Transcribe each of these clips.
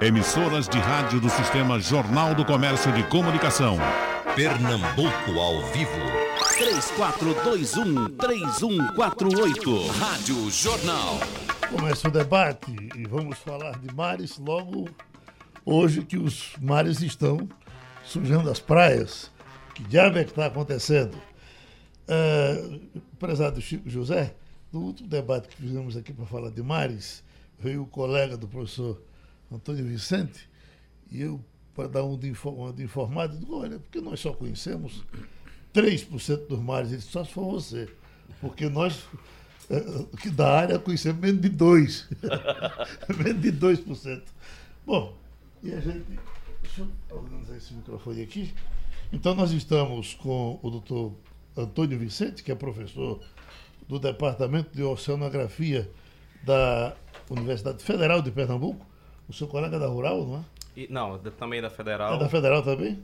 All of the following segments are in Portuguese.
Emissoras de rádio do Sistema Jornal do Comércio de Comunicação. Pernambuco ao vivo. 3421-3148. Rádio Jornal. Começa o debate e vamos falar de mares logo hoje que os mares estão sujando as praias. Que diabo é que está acontecendo? Uh, prezado Chico José, no último debate que fizemos aqui para falar de mares, veio o colega do professor Antônio Vicente e eu, para dar um de, informado, digo, olha, porque nós só conhecemos 3% dos mares, ele só se for você. Porque nós, uh, que da área, conhecemos menos de 2%. menos de 2%. Bom, e a gente. Deixa eu organizar esse microfone aqui. Então, nós estamos com o doutor Antônio Vicente, que é professor do Departamento de Oceanografia da Universidade Federal de Pernambuco. O seu colega da Rural, não é? E, não, também da Federal. É da Federal também?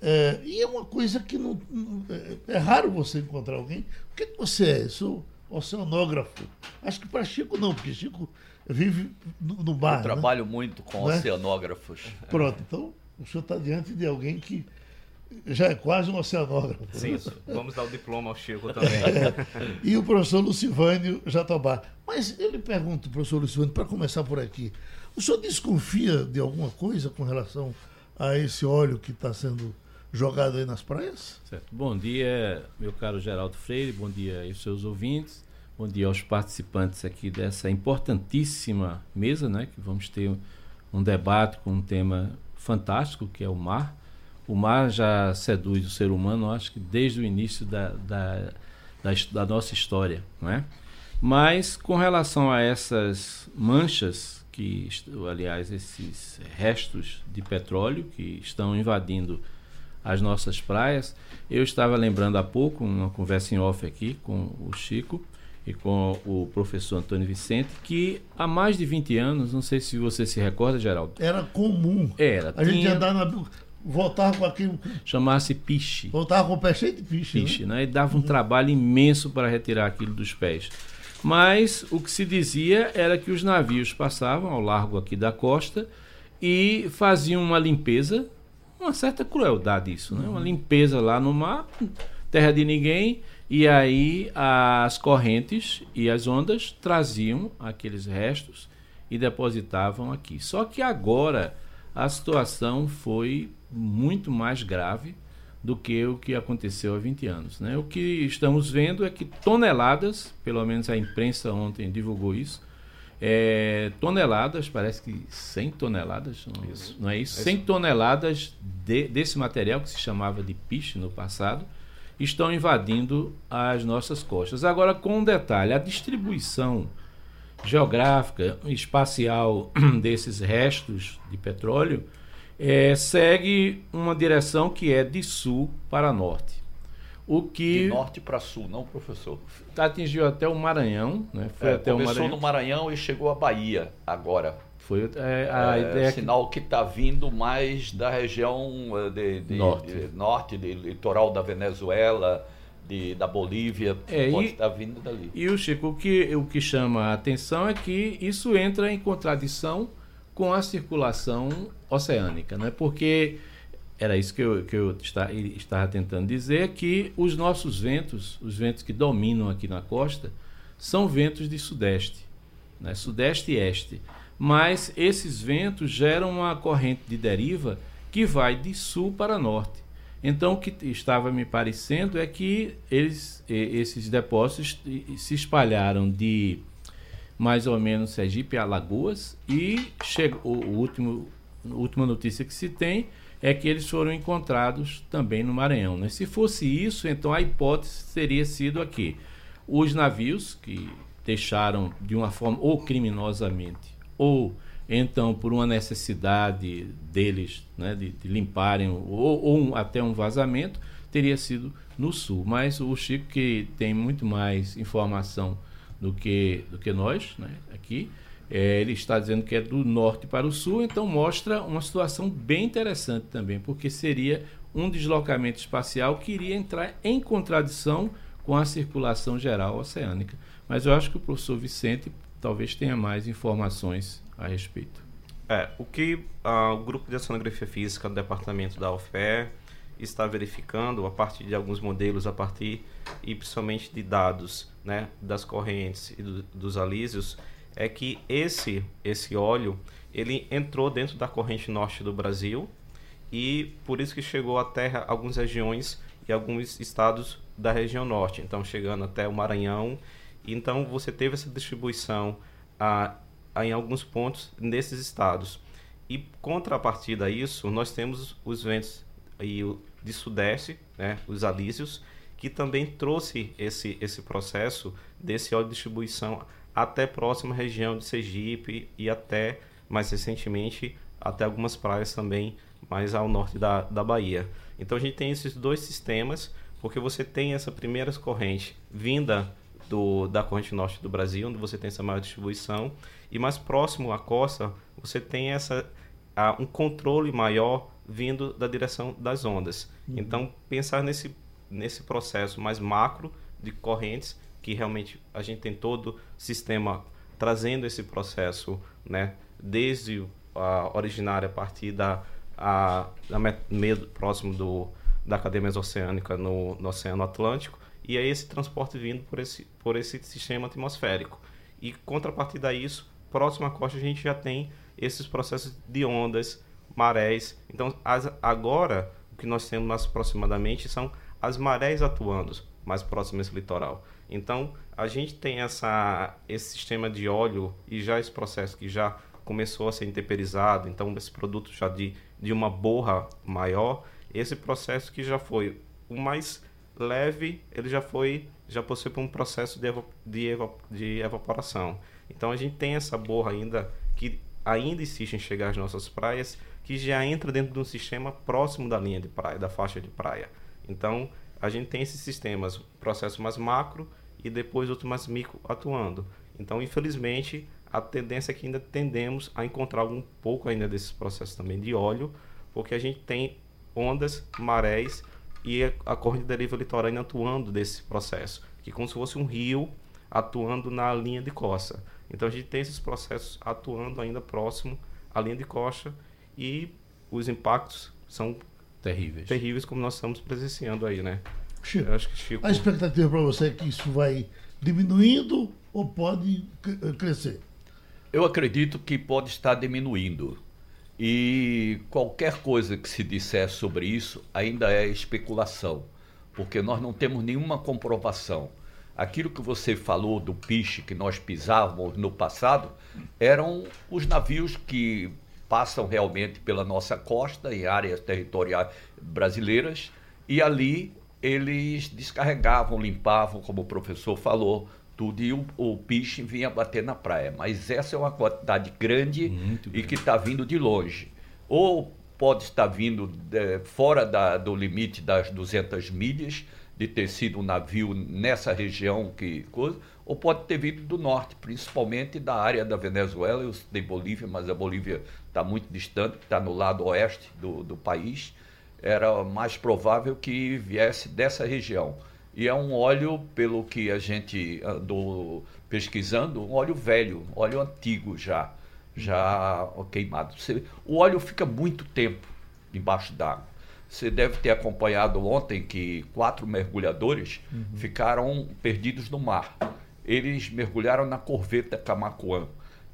É, e é uma coisa que não, não é, é, raro você encontrar alguém. O que, que você é? Eu sou oceanógrafo. Acho que para Chico não, porque Chico vive no, no bar. Eu né? trabalho muito com né? oceanógrafos. Pronto, então o senhor está diante de alguém que já é quase um oceanógrafo. Sim, vamos dar o diploma ao Chico também. É. E o professor Lucivânio Jatobá. Mas eu lhe pergunto, professor Lucivânio, para começar por aqui, o senhor desconfia de alguma coisa com relação a esse óleo que está sendo jogado aí nas praias? Certo. Bom dia, meu caro Geraldo Freire, bom dia aos seus ouvintes. Bom dia aos participantes aqui dessa importantíssima mesa, né? Que vamos ter um debate com um tema fantástico, que é o mar. O mar já seduz o ser humano, acho que desde o início da, da, da, da nossa história, não é? Mas com relação a essas manchas, que aliás esses restos de petróleo que estão invadindo as nossas praias, eu estava lembrando há pouco, uma conversa em off aqui com o Chico, e com o professor Antônio Vicente, que há mais de 20 anos, não sei se você se recorda, Geraldo. Era comum. Era. A tinha... gente andar na. Voltava com aquilo. Chamasse piche. Voltava com o pé cheio de piche. Piche, né? né? E dava um uhum. trabalho imenso para retirar aquilo dos pés. Mas o que se dizia era que os navios passavam ao largo aqui da costa e faziam uma limpeza, uma certa crueldade isso, né? Uma uhum. limpeza lá no mar, terra de ninguém e aí as correntes e as ondas traziam aqueles restos e depositavam aqui. Só que agora a situação foi muito mais grave do que o que aconteceu há 20 anos. Né? O que estamos vendo é que toneladas, pelo menos a imprensa ontem divulgou isso, é, toneladas, parece que 100 toneladas, não, isso. não é isso? 100 toneladas de, desse material que se chamava de piche no passado, estão invadindo as nossas costas. Agora, com um detalhe: a distribuição geográfica, espacial desses restos de petróleo é, segue uma direção que é de sul para norte. O que de norte para sul, não, professor? Atingiu até o Maranhão, né? Foi é, até começou o Maranhão. no Maranhão e chegou à Bahia agora. Foi é, a é, ideia sinal que está vindo mais da região eh, de, de, norte, de, norte de litoral da Venezuela, de, da Bolívia, é, pode estar tá vindo dali. E o Chico, o que, o que chama a atenção é que isso entra em contradição com a circulação oceânica, né? porque era isso que eu, que eu está, estava tentando dizer, que os nossos ventos, os ventos que dominam aqui na costa, são ventos de sudeste, né? sudeste e este mas esses ventos geram uma corrente de deriva que vai de sul para norte. Então, o que estava me parecendo é que eles, esses depósitos se espalharam de mais ou menos Sergipe a Alagoas e chegou, o último, a última notícia que se tem é que eles foram encontrados também no Maranhão. Né? Se fosse isso, então a hipótese teria sido aqui: os navios que deixaram de uma forma ou criminosamente ou então por uma necessidade deles né, de, de limparem ou, ou um, até um vazamento teria sido no sul mas o Chico que tem muito mais informação do que do que nós né, aqui é, ele está dizendo que é do norte para o sul então mostra uma situação bem interessante também porque seria um deslocamento espacial que iria entrar em contradição com a circulação geral oceânica mas eu acho que o professor Vicente talvez tenha mais informações a respeito. É, o que uh, o Grupo de Oceanografia Física do Departamento da UFE está verificando a partir de alguns modelos, a partir e principalmente de dados né, das correntes e do, dos alísios, é que esse, esse óleo ele entrou dentro da corrente norte do Brasil e por isso que chegou à terra algumas regiões e alguns estados da região norte, então chegando até o Maranhão. Então você teve essa distribuição ah, em alguns pontos nesses estados. E contrapartida a isso, nós temos os ventos e o, de sudeste, né, os alísios, que também trouxe esse, esse processo desse óleo de distribuição até próxima região de Sergipe e até, mais recentemente, até algumas praias também mais ao norte da, da Bahia. Então a gente tem esses dois sistemas, porque você tem essa primeira corrente vinda do, da corrente norte do Brasil, onde você tem essa maior distribuição, e mais próximo à costa, você tem essa, a, um controle maior vindo da direção das ondas. Uhum. Então, pensar nesse, nesse processo mais macro de correntes, que realmente a gente tem todo o sistema trazendo esse processo, né, desde a originária a partir da, a, da meio próximo do, da cadeia mesoceânica no, no Oceano Atlântico, e é esse transporte vindo por esse, por esse sistema atmosférico. E contrapartida a isso, próximo à costa a gente já tem esses processos de ondas, marés. Então, as, agora, o que nós temos mais aproximadamente são as marés atuando mais próximo esse litoral. Então, a gente tem essa, esse sistema de óleo e já esse processo que já começou a ser intemperizado, então esse produto já de, de uma borra maior, esse processo que já foi o mais leve, ele já foi, já possui um processo de, de, de evaporação. Então a gente tem essa borra ainda que ainda insiste em chegar às nossas praias, que já entra dentro de um sistema próximo da linha de praia, da faixa de praia. Então, a gente tem esses sistemas, processo mais macro e depois outro mais micro atuando. Então, infelizmente, a tendência é que ainda tendemos a encontrar um pouco ainda desses processos também de óleo, porque a gente tem ondas, marés e a corrente deriva litorânea atuando desse processo, que é como se fosse um rio atuando na linha de costa. Então a gente tem esses processos atuando ainda próximo à linha de costa e os impactos são terríveis. Terríveis como nós estamos presenciando aí, né? Chico, Chico... a expectativa para você é que isso vai diminuindo ou pode crescer? Eu acredito que pode estar diminuindo. E qualquer coisa que se disser sobre isso ainda é especulação, porque nós não temos nenhuma comprovação. Aquilo que você falou do piche que nós pisávamos no passado eram os navios que passam realmente pela nossa costa, em áreas territoriais brasileiras, e ali eles descarregavam, limpavam, como o professor falou, tudo, e o, o piche vinha bater na praia. Mas essa é uma quantidade grande Muito e que está vindo de longe. Ou pode estar vindo é, fora da, do limite das 200 milhas, de ter sido um navio nessa região que coisa, ou pode ter vindo do norte, principalmente da área da Venezuela, eu citei Bolívia, mas a Bolívia está muito distante, está no lado oeste do, do país. Era mais provável que viesse dessa região. E é um óleo, pelo que a gente andou pesquisando, um óleo velho, óleo antigo já, já queimado. O óleo fica muito tempo embaixo d'água. Você deve ter acompanhado ontem que quatro mergulhadores uhum. ficaram perdidos no mar eles mergulharam na corveta Camacuã.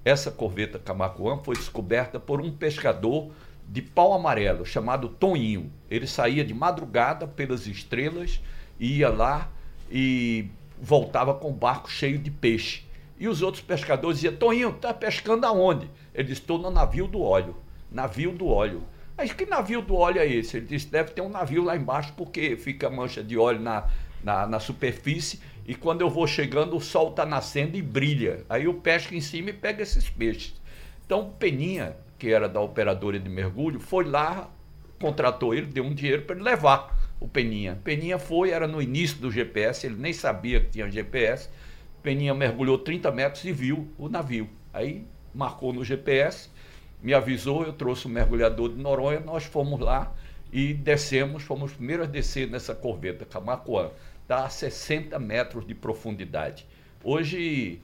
Essa corveta Camacuã foi descoberta por um pescador de pau amarelo chamado Toninho. Ele saía de madrugada pelas estrelas, ia lá e voltava com o barco cheio de peixe. E os outros pescadores diziam: Toninho, tá pescando aonde? Ele disse: Estou no navio do óleo. Navio do óleo. Mas que navio do óleo é esse? Ele disse: Deve ter um navio lá embaixo porque fica mancha de óleo na, na, na superfície e quando eu vou chegando o sol está nascendo e brilha. Aí eu pesco em cima e pego esses peixes. Então Peninha, que era da operadora de mergulho, foi lá, contratou ele, deu um dinheiro para ele levar o Peninha. Peninha foi, era no início do GPS, ele nem sabia que tinha GPS. Peninha mergulhou 30 metros e viu o navio. Aí marcou no GPS, me avisou, eu trouxe o um mergulhador de Noronha, nós fomos lá e descemos, fomos os primeiros a descer nessa corveta, Camacoan está a 60 metros de profundidade. Hoje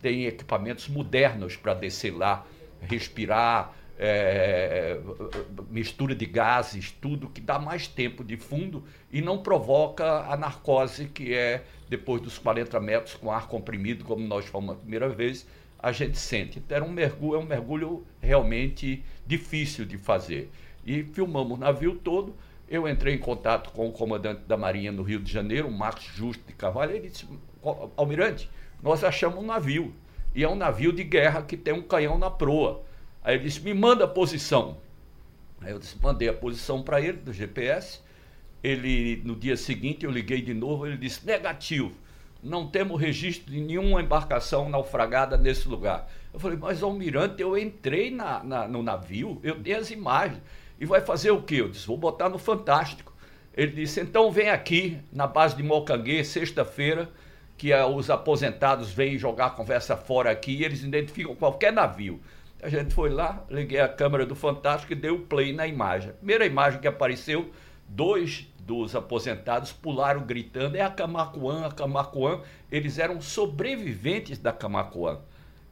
tem equipamentos modernos para descer lá, respirar, é, mistura de gases, tudo que dá mais tempo de fundo e não provoca a narcose, que é depois dos 40 metros com ar comprimido, como nós fomos a primeira vez, a gente sente. Então, era um mergulho, é um mergulho realmente difícil de fazer. E filmamos o navio todo. Eu entrei em contato com o comandante da Marinha no Rio de Janeiro, Marcos Justo de Carvalho, ele disse, Almirante, nós achamos um navio. E é um navio de guerra que tem um canhão na proa. Aí ele disse: me manda a posição. Aí eu disse, mandei a posição para ele do GPS. Ele, no dia seguinte, eu liguei de novo, ele disse, negativo, não temos registro de nenhuma embarcação naufragada nesse lugar. Eu falei, mas almirante, eu entrei na, na, no navio, eu dei as imagens. E vai fazer o quê? Eu disse, vou botar no Fantástico. Ele disse, então vem aqui na base de Mocanguê, sexta-feira, que uh, os aposentados vêm jogar a conversa fora aqui e eles identificam qualquer navio. A gente foi lá, liguei a câmera do Fantástico e dei o play na imagem. A primeira imagem que apareceu, dois dos aposentados pularam gritando: é a Camacuã, a Camacuã. Eles eram sobreviventes da Camacuã.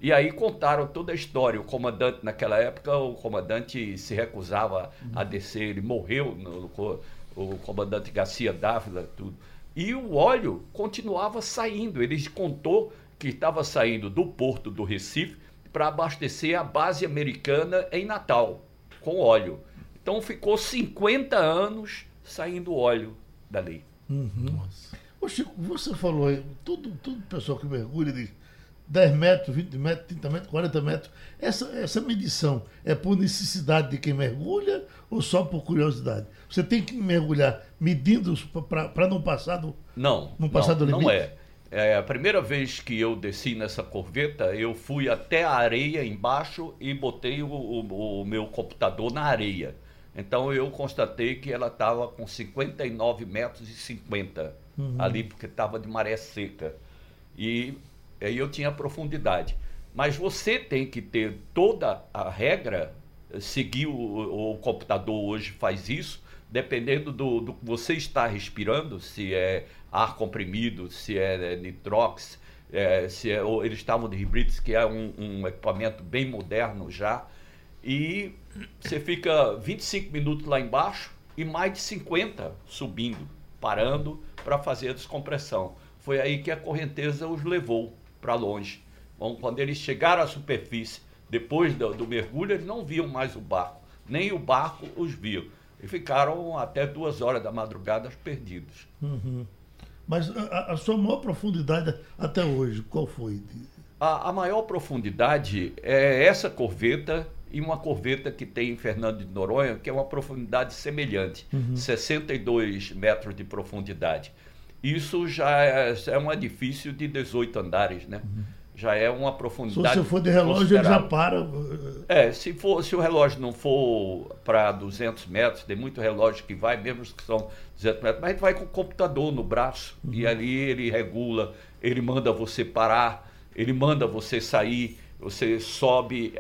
E aí contaram toda a história. O comandante, naquela época, o comandante se recusava a descer, ele morreu, no, no, o comandante Garcia Dávila, tudo. E o óleo continuava saindo. Ele contou que estava saindo do porto do Recife para abastecer a base americana em Natal, com óleo. Então ficou 50 anos saindo óleo dali. Uhum. Ô Chico, você falou aí, todo, todo pessoal que mergulha diz 10 metros, 20 metros, 30 metros, 40 metros. Essa, essa medição é por necessidade de quem mergulha ou só por curiosidade? Você tem que mergulhar medindo para não passar do, não, não passar não, do limite? Não é. É, a primeira vez que eu desci nessa corveta, eu fui até a areia embaixo e botei o, o, o meu computador na areia. Então eu constatei que ela estava com 59 metros e 50 uhum. ali, porque estava de maré seca. E aí eu tinha profundidade. Mas você tem que ter toda a regra, seguir o, o computador hoje faz isso, dependendo do, do que você está respirando, se é ar comprimido, se é, é nitrox, é, se é, eles estavam de Hybrids, que é um, um, equipamento bem moderno já, e você fica 25 minutos lá embaixo e mais de 50 subindo, parando para fazer a descompressão. Foi aí que a correnteza os levou para longe. Bom, quando eles chegaram à superfície, depois do, do mergulho, eles não viam mais o barco, nem o barco os viu e ficaram até duas horas da madrugada perdidos. Uhum. Mas a, a, sua maior profundidade até hoje, qual foi? A, a, maior profundidade é essa corveta e uma corveta que tem em Fernando de Noronha, que é uma profundidade semelhante, uhum. 62 metros de profundidade. Isso já é, é um edifício de 18 andares, né? Uhum já é uma profundidade. Se for de relógio, ele já para. É, se, for, se o relógio não for para 200 metros, tem muito relógio que vai, mesmo que são 200 metros, mas a gente vai com o computador no braço uhum. e ali ele regula, ele manda você parar, ele manda você sair, você sobe,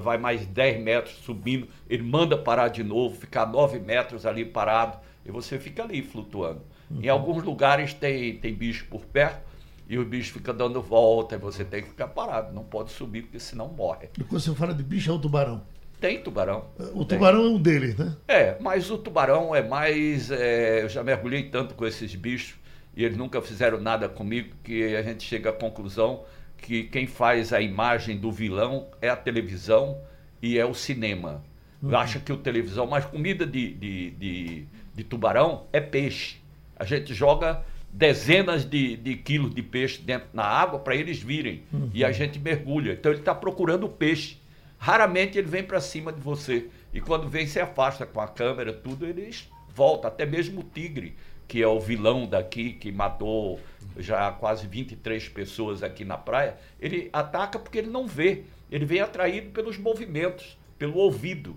vai mais 10 metros subindo, ele manda parar de novo, ficar 9 metros ali parado e você fica ali flutuando. Uhum. Em alguns lugares tem, tem bicho por perto e o bicho fica dando volta, e você tem que ficar parado, não pode subir, porque senão morre. E quando você fala de bicho, é o tubarão? Tem tubarão. O tubarão tem. é um deles, né? É, mas o tubarão é mais. É, eu já mergulhei tanto com esses bichos e eles nunca fizeram nada comigo que a gente chega à conclusão que quem faz a imagem do vilão é a televisão e é o cinema. Uhum. Acha que o televisão, mas comida de, de, de, de tubarão é peixe. A gente joga dezenas de, de quilos de peixe dentro na água para eles virem. Uhum. E a gente mergulha. Então ele está procurando o peixe. Raramente ele vem para cima de você. E quando vem, se afasta com a câmera, tudo, eles voltam. Até mesmo o tigre, que é o vilão daqui, que matou já quase 23 pessoas aqui na praia, ele ataca porque ele não vê. Ele vem atraído pelos movimentos, pelo ouvido.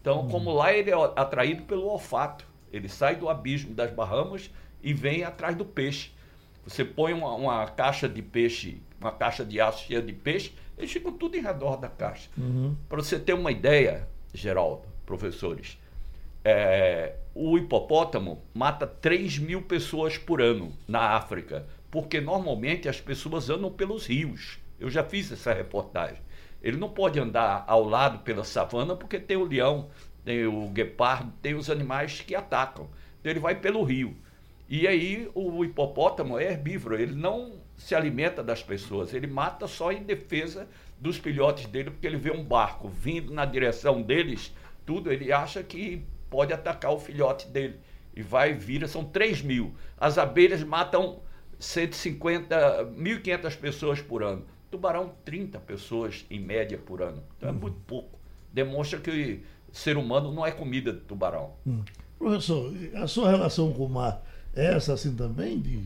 Então, uhum. como lá ele é atraído pelo olfato. Ele sai do abismo das Bahamas e vem atrás do peixe. Você põe uma, uma, caixa de peixe, uma caixa de aço cheia de peixe, eles ficam tudo em redor da caixa. Uhum. Para você ter uma ideia, Geraldo, professores, é, o hipopótamo mata 3 mil pessoas por ano na África, porque normalmente as pessoas andam pelos rios. Eu já fiz essa reportagem. Ele não pode andar ao lado pela savana porque tem o leão, tem o guepardo, tem os animais que atacam. Então ele vai pelo rio. E aí o hipopótamo é herbívoro, ele não se alimenta das pessoas, ele mata só em defesa dos filhotes dele, porque ele vê um barco vindo na direção deles, tudo, ele acha que pode atacar o filhote dele. E vai, vira, são 3 mil. As abelhas matam 150, 1.500 pessoas por ano. Tubarão, 30 pessoas em média por ano. Então é muito pouco. Demonstra que ser humano não é comida de tubarão. Hum. Professor, a sua relação com o mar é essa assim também? De,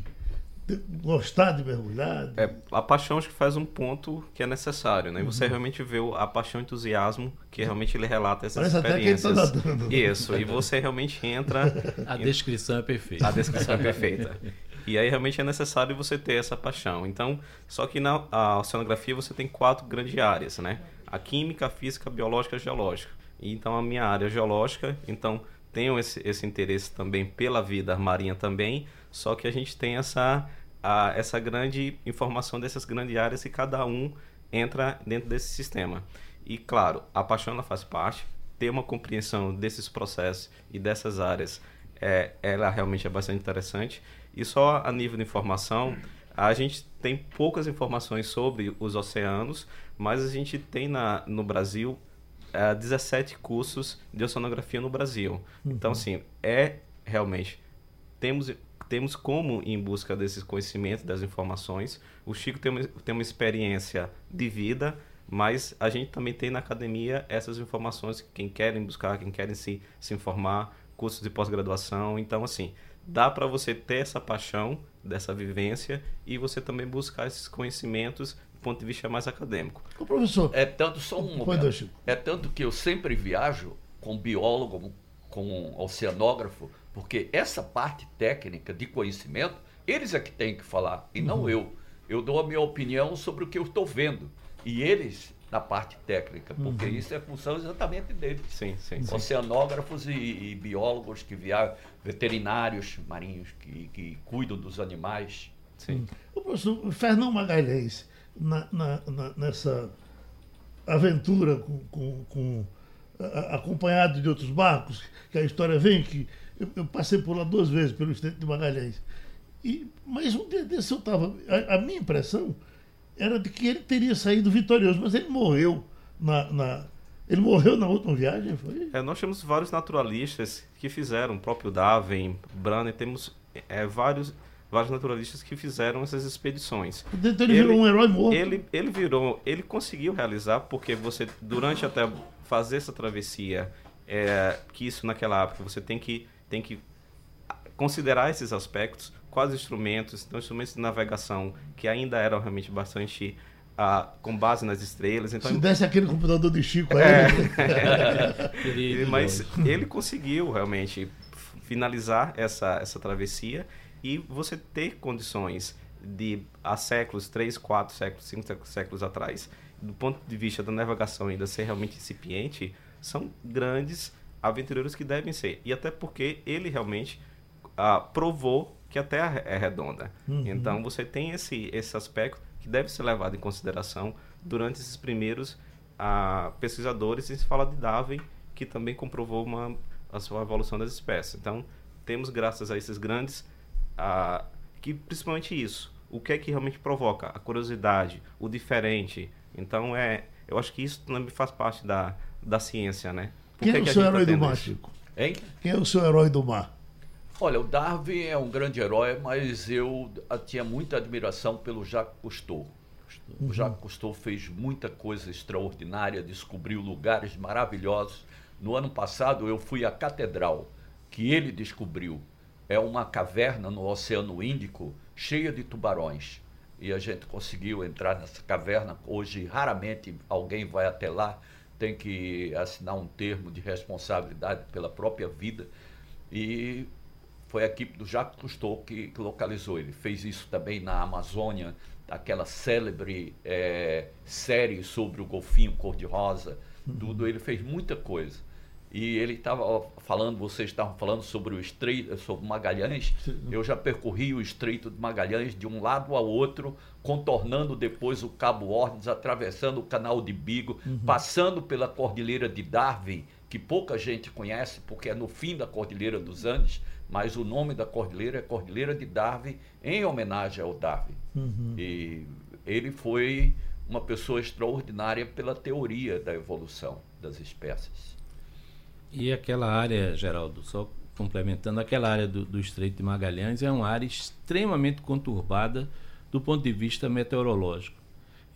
de gostar de mergulhar? De... É, a paixão acho que faz um ponto que é necessário, né? Uhum. Você realmente vê a paixão e entusiasmo que realmente ele relata essas Parece experiências. Até que ele tá Isso, e você realmente entra. A descrição é perfeita. A descrição é perfeita. E aí realmente é necessário você ter essa paixão. Então, só que na oceanografia você tem quatro grandes áreas, né? A química, a física, a biológica e a geológica. Então a minha área geológica, então tenho esse, esse interesse também pela vida marinha também, só que a gente tem essa, a, essa grande informação dessas grandes áreas e cada um entra dentro desse sistema. E claro, a paixão faz parte, ter uma compreensão desses processos e dessas áreas, é, ela realmente é bastante interessante. E só a nível de informação, a gente tem poucas informações sobre os oceanos, mas a gente tem na, no Brasil uh, 17 cursos de oceanografia no Brasil. Uhum. Então, assim, é realmente. Temos, temos como ir em busca desses conhecimentos, das informações. O Chico tem uma, tem uma experiência de vida, mas a gente também tem na academia essas informações, quem querem buscar, quem querem se, se informar, cursos de pós-graduação. Então, assim, dá para você ter essa paixão dessa vivência e você também buscar esses conhecimentos ponto de vista mais acadêmico. O professor, é tanto só um momento, é tanto que eu sempre viajo com biólogo, com oceanógrafo, porque essa parte técnica de conhecimento eles é que têm que falar e não uhum. eu. Eu dou a minha opinião sobre o que eu estou vendo e eles na parte técnica, porque uhum. isso é função exatamente deles. Sim, sim, sim. Oceanógrafos e, e, biólogos que viajam, veterinários marinhos que, que cuidam dos animais. Sim. O professor Fernão Magalhães, na, na, na, nessa aventura com, com, com a, acompanhado de outros barcos, que a história vem, que eu, eu, passei por lá duas vezes, pelo Estreito de Magalhães. E, mas um dia desse eu estava. A, a minha impressão era de que ele teria saído vitorioso, mas ele morreu na, na ele morreu na última viagem, foi? É, nós temos vários naturalistas que fizeram, o próprio Darwin, Branner, temos é, vários, vários naturalistas que fizeram essas expedições. Então ele, ele virou um herói morto. Ele, ele virou, ele conseguiu realizar, porque você, durante até fazer essa travessia, é, que isso naquela época você tem que, tem que considerar esses aspectos, quais instrumentos, então instrumentos de navegação que ainda eram realmente bastante ah, com base nas estrelas. Então, Se desse aquele computador de Chico aí. É. Né? Mas ele conseguiu realmente finalizar essa, essa travessia e você ter condições de há séculos, três, quatro séculos, cinco séculos atrás, do ponto de vista da navegação ainda ser realmente incipiente, são grandes aventureiros que devem ser. E até porque ele realmente ah, provou que a Terra é redonda. Uhum. Então você tem esse, esse aspecto que deve ser levado em consideração durante esses primeiros ah, pesquisadores. E se fala de Darwin, que também comprovou uma, a sua evolução das espécies. Então temos, graças a esses grandes, ah, que principalmente isso, o que é que realmente provoca? A curiosidade, o diferente. Então é, eu acho que isso também faz parte da, da ciência, né? Por Quem que é, é o seu herói do mar, Chico? Hein? Quem é o seu herói do mar? Olha, o Darwin é um grande herói, mas eu tinha muita admiração pelo Jacques Cousteau. O uhum. Jacques Cousteau fez muita coisa extraordinária, descobriu lugares maravilhosos. No ano passado eu fui à catedral que ele descobriu. É uma caverna no Oceano Índico cheia de tubarões. E a gente conseguiu entrar nessa caverna. Hoje raramente alguém vai até lá, tem que assinar um termo de responsabilidade pela própria vida. E foi a equipe do Jacques Cousteau que, que localizou ele. Fez isso também na Amazônia, aquela célebre é, série sobre o golfinho cor-de-rosa, uhum. tudo. Ele fez muita coisa. E ele estava falando, vocês estavam falando sobre o estreito, sobre Magalhães. Eu já percorri o estreito de Magalhães de um lado ao outro, contornando depois o Cabo Hornos, atravessando o Canal de Bigo, uhum. passando pela Cordilheira de Darwin, que pouca gente conhece, porque é no fim da Cordilheira dos Andes, mas o nome da cordilheira é Cordilheira de Darwin, em homenagem ao Darwin. Uhum. E ele foi uma pessoa extraordinária pela teoria da evolução das espécies. E aquela área, Geraldo, só complementando, aquela área do, do Estreito de Magalhães é uma área extremamente conturbada do ponto de vista meteorológico.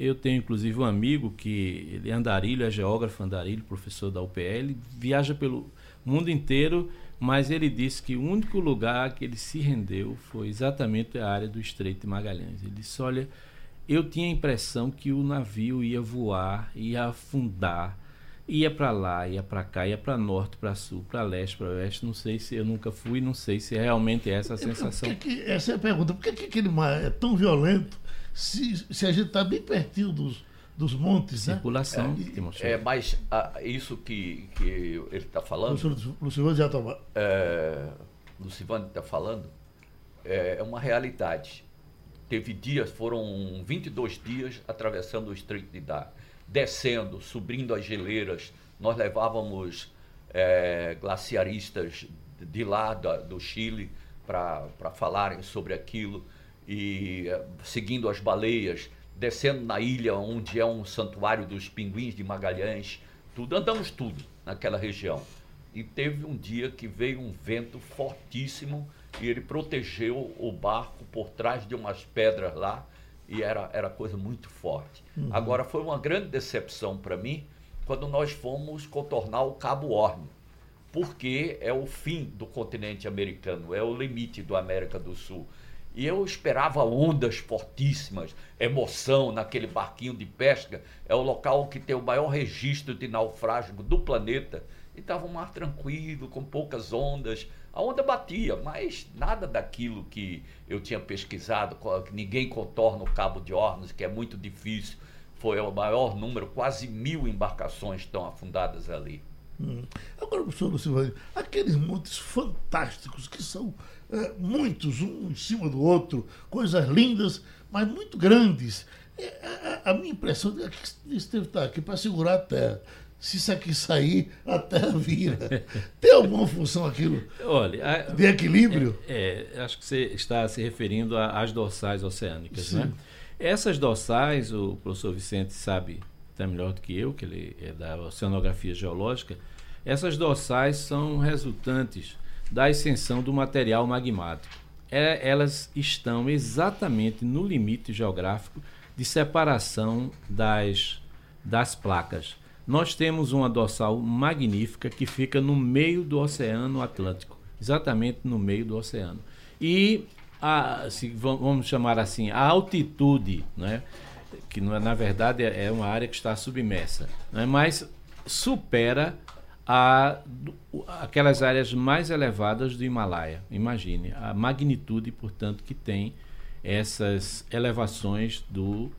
Eu tenho inclusive um amigo que ele é andarilho, é geógrafo andarilho, professor da UPL, viaja pelo mundo inteiro, mas ele disse que o único lugar que ele se rendeu foi exatamente a área do Estreito de Magalhães. Ele disse: Olha, eu tinha a impressão que o navio ia voar, ia afundar ia para lá, ia para cá, ia para norte, para sul, para leste, para oeste. Não sei se eu nunca fui, não sei se realmente é essa a sensação. Que que, essa é a pergunta. Por que, que aquele mar é tão violento se, se a gente está bem pertinho dos, dos montes, né? Circulação. É, é mas a, isso que, que ele está falando. Lucivano já está. É, Lucivano está falando é, é uma realidade. Teve dias, foram 22 dias atravessando o Estreito de Dar descendo, subindo as geleiras. Nós levávamos é, glaciaristas de lá da, do Chile para falarem sobre aquilo e é, seguindo as baleias, descendo na ilha onde é um santuário dos pinguins de Magalhães, tudo, andamos tudo naquela região. E teve um dia que veio um vento fortíssimo e ele protegeu o barco por trás de umas pedras lá e era, era coisa muito forte. Uhum. Agora, foi uma grande decepção para mim quando nós fomos contornar o Cabo Horn, porque é o fim do continente americano, é o limite do América do Sul. E eu esperava ondas fortíssimas, emoção naquele barquinho de pesca. É o local que tem o maior registro de naufrágio do planeta. E estava um mar tranquilo, com poucas ondas, a onda batia, mas nada daquilo que eu tinha pesquisado, ninguém contorna o Cabo de Hornos, que é muito difícil. Foi o maior número, quase mil embarcações estão afundadas ali. Hum. Agora, professor Lucivânio, aqueles montes fantásticos que são é, muitos, um em cima do outro, coisas lindas, mas muito grandes. É, a, a, minha impressão é que isso deve estar aqui para segurar a terra se isso aqui sair, a Terra vira. Tem alguma função aquilo Olha, a, de equilíbrio? É, é, acho que você está se referindo às dorsais oceânicas. Né? Essas dorsais, o professor Vicente sabe até melhor do que eu, que ele é da oceanografia geológica, essas dorsais são resultantes da ascensão do material magmático. É, elas estão exatamente no limite geográfico de separação das, das placas nós temos uma dorsal magnífica que fica no meio do Oceano Atlântico, exatamente no meio do oceano. E a, se vamos chamar assim, a altitude, né, que não é, na verdade é, é uma área que está submersa, né, mas supera a, aquelas áreas mais elevadas do Himalaia. Imagine a magnitude, portanto, que tem essas elevações do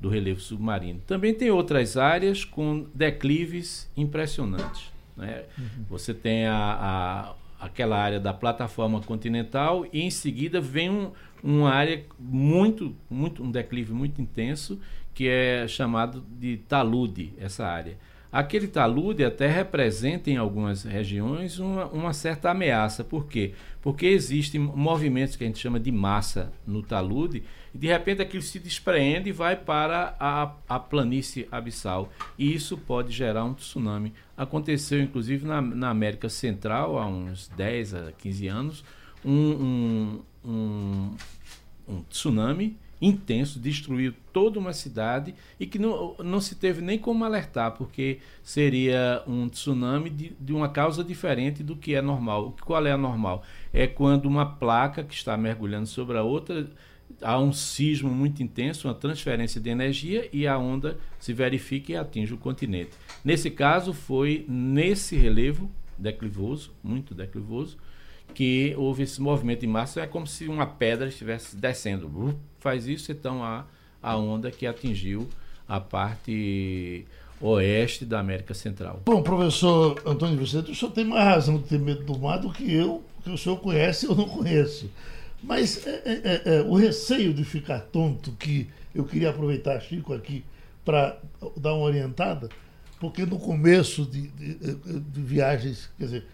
do relevo submarino. Também tem outras áreas com declives impressionantes. Né? Uhum. Você tem a, a, aquela área da plataforma continental e em seguida vem um, uma área muito, muito, um declive muito intenso que é chamado de talude, essa área. Aquele talude até representa em algumas regiões uma, uma, certa ameaça. Por quê? Porque existem movimentos que a gente chama de massa no talude e de repente aquilo se despreende e vai para a, a planície abissal. E isso pode gerar um tsunami. Aconteceu inclusive na, na América Central há uns 10 a 15 anos um, um, um, um tsunami intenso, destruiu toda uma cidade e que não, não se teve nem como alertar, porque seria um tsunami de, de uma causa diferente do que é normal. Qual é a normal? É quando uma placa que está mergulhando sobre a outra há um sismo muito intenso, uma transferência de energia e a onda se verifica e atinge o continente. Nesse caso, foi nesse relevo declivoso, muito declivoso, que houve esse movimento de massa. É como se uma pedra estivesse descendo. Faz isso, então, a, a onda que atingiu a parte oeste da América Central. Bom, professor Antônio Vicente, o senhor tem mais razão de ter medo do mar do que eu, que o senhor conhece ou não conheço. Mas é, é, é, é, o receio de ficar tonto, que eu queria aproveitar, Chico, aqui, para dar uma orientada, porque no começo de, de, de viagens, quer dizer,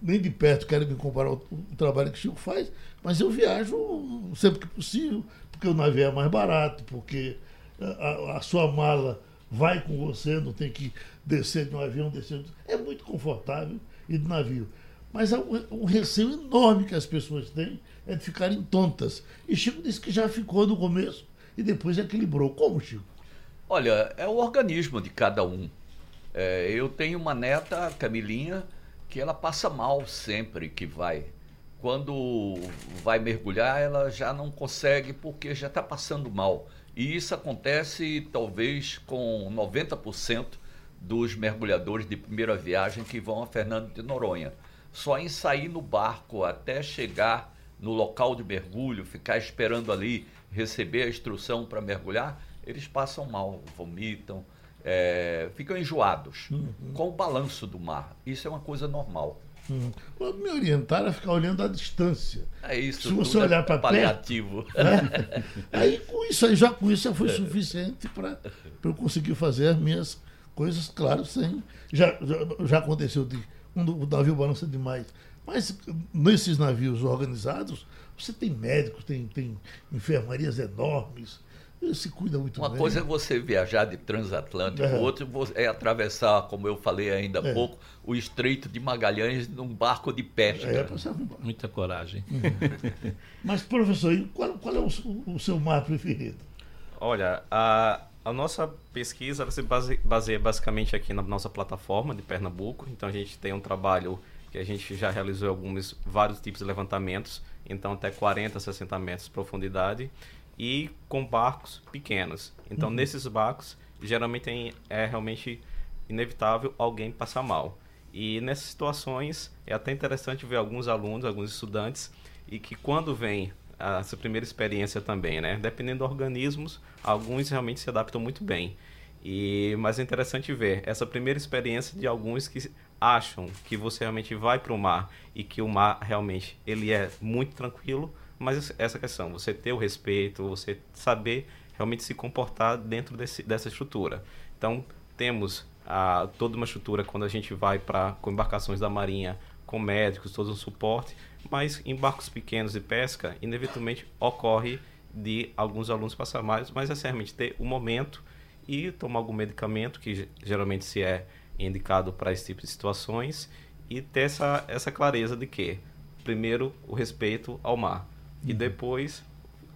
nem de perto quero me comparar ao, ao trabalho que o Chico faz, mas eu viajo sempre que possível, porque o navio é mais barato, porque a, a sua mala vai com você, não tem que descer de um avião, descer. É muito confortável ir de navio. Mas um, um receio enorme que as pessoas têm é de ficarem tontas. E Chico disse que já ficou no começo e depois equilibrou. Como, Chico? Olha, é o organismo de cada um. É, eu tenho uma neta, Camilinha, que ela passa mal sempre que vai. Quando vai mergulhar, ela já não consegue porque já está passando mal. E isso acontece talvez com 90% dos mergulhadores de primeira viagem que vão a Fernando de Noronha. Só em sair no barco até chegar no local de mergulho, ficar esperando ali receber a instrução para mergulhar, eles passam mal, vomitam, é, ficam enjoados uhum. com o balanço do mar. Isso é uma coisa normal. Hum. Me orientar a ficar olhando à distância. É isso. Se você olhar para paliativo. perto. Né? Aí com isso, aí, já com isso já foi é. suficiente para eu conseguir fazer as minhas coisas, claro, sem. Já, já, já aconteceu de um, o navio balança demais. Mas nesses navios organizados, você tem médicos, tem, tem enfermarias enormes, ele se cuida muito Uma bem. coisa é você viajar de transatlântico, é. outro é atravessar, como eu falei ainda há é. pouco, o Estreito de Magalhães num barco de pesca. É, Muita coragem. Uhum. Mas, professor, qual, qual é o, o, seu mar preferido? Olha, a, a nossa pesquisa se base, baseia basicamente aqui na nossa plataforma de Pernambuco. Então, a gente tem um trabalho que a gente já realizou alguns, vários tipos de levantamentos, então até 40, 60 metros de profundidade e com barcos pequenos. Então, uhum. nesses barcos, geralmente tem, é realmente inevitável alguém passar mal. E nessas situações, é até interessante ver alguns alunos, alguns estudantes, e que quando vem essa primeira experiência também, né? Dependendo dos organismos, alguns realmente se adaptam muito bem. E mas é interessante ver essa primeira experiência de alguns que acham que você realmente vai para o mar e que o mar realmente ele é muito tranquilo, mas essa questão, você ter o respeito, você saber realmente se comportar dentro desse, dessa estrutura. Então, temos a, toda uma estrutura quando a gente vai para com embarcações da Marinha, com médicos, todo um suporte, mas em barcos pequenos de pesca, inevitavelmente ocorre de alguns alunos passar mais, mas é realmente ter o um momento e tomar algum medicamento, que geralmente se é indicado para esse tipo de situações, e ter essa, essa clareza de que, primeiro, o respeito ao mar e depois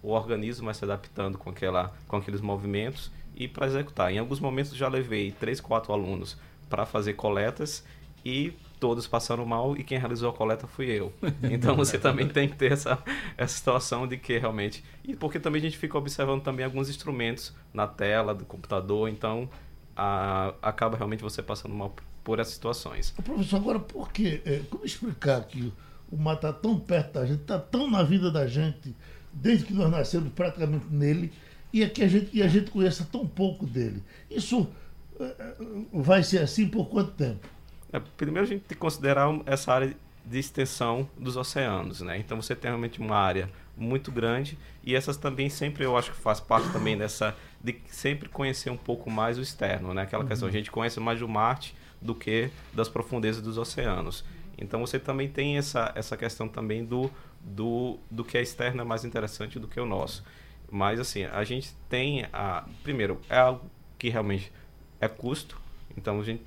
o organismo vai se adaptando com, aquela, com aqueles movimentos e para executar. Em alguns momentos já levei três, quatro alunos para fazer coletas e todos passaram mal e quem realizou a coleta fui eu. Então você também tem que ter essa, essa situação de que realmente. E porque também a gente fica observando também alguns instrumentos na tela do computador, então a, acaba realmente você passando mal por essas situações. Professor, agora por que? É, como explicar que o mar está tão perto da gente, está tão na vida da gente, desde que nós nascemos praticamente nele, e, é que a gente, e a gente conhece tão pouco dele. Isso uh, vai ser assim por quanto tempo? É, primeiro a gente tem que considerar essa área de extensão dos oceanos, né? Então você tem realmente uma área muito grande e essas também sempre eu acho que faz parte também dessa de sempre conhecer um pouco mais o externo, né? Aquela uhum. questão a gente conhece mais do Marte do que das profundezas dos oceanos. Então você também tem essa, essa questão também do, do, do que é externo é mais interessante do que o nosso. Mas assim, a gente tem a. Primeiro, é algo que realmente é custo. Então a gente,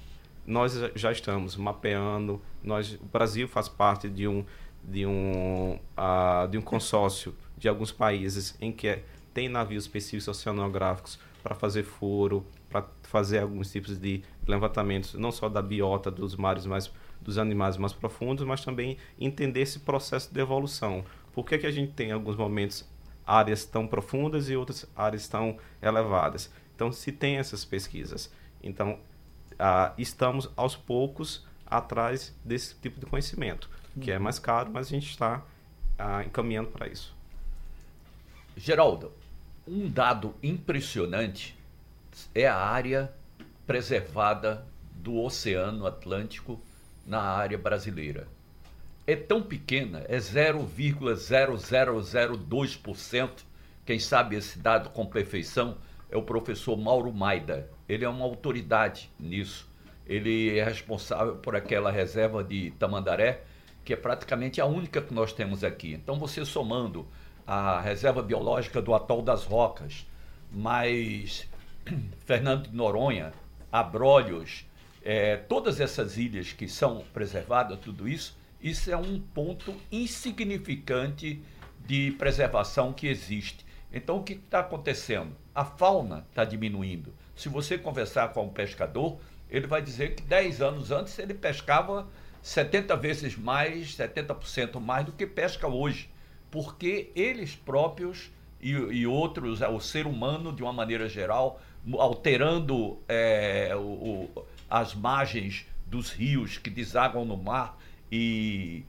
nós já estamos mapeando. Nós, o Brasil faz parte de um, de um, uh, de um consórcio de alguns países em que é, tem navios específicos oceanográficos para fazer furo, para fazer alguns tipos de levantamentos, não só da biota dos mares, mas dos animais mais profundos, mas também entender esse processo de evolução. Por que, que a gente tem, em alguns momentos, áreas tão profundas e outras áreas tão elevadas? Então, se tem essas pesquisas. Então, ah, estamos, aos poucos, atrás desse tipo de conhecimento, que é mais caro, mas a gente está ah, encaminhando para isso. Geraldo, um dado impressionante é a área preservada do Oceano Atlântico na área brasileira. É tão pequena, é 0,0002%. Quem sabe esse dado com perfeição é o professor Mauro Maida. Ele é uma autoridade nisso. Ele é responsável por aquela reserva de Tamandaré, que é praticamente a única que nós temos aqui. Então, você somando a reserva biológica do Atol das Rocas, mais Fernando de Noronha, Abrolhos, é, todas essas ilhas que são preservadas, tudo isso, isso é um ponto insignificante de preservação que existe. Então, o que está acontecendo? A fauna está diminuindo. Se você conversar com um pescador, ele vai dizer que 10 anos antes ele pescava 70 vezes mais, 70% mais do que pesca hoje, porque eles próprios e, e outros, o ser humano de uma maneira geral, alterando é, o, o, as margens dos rios que desaguam no mar e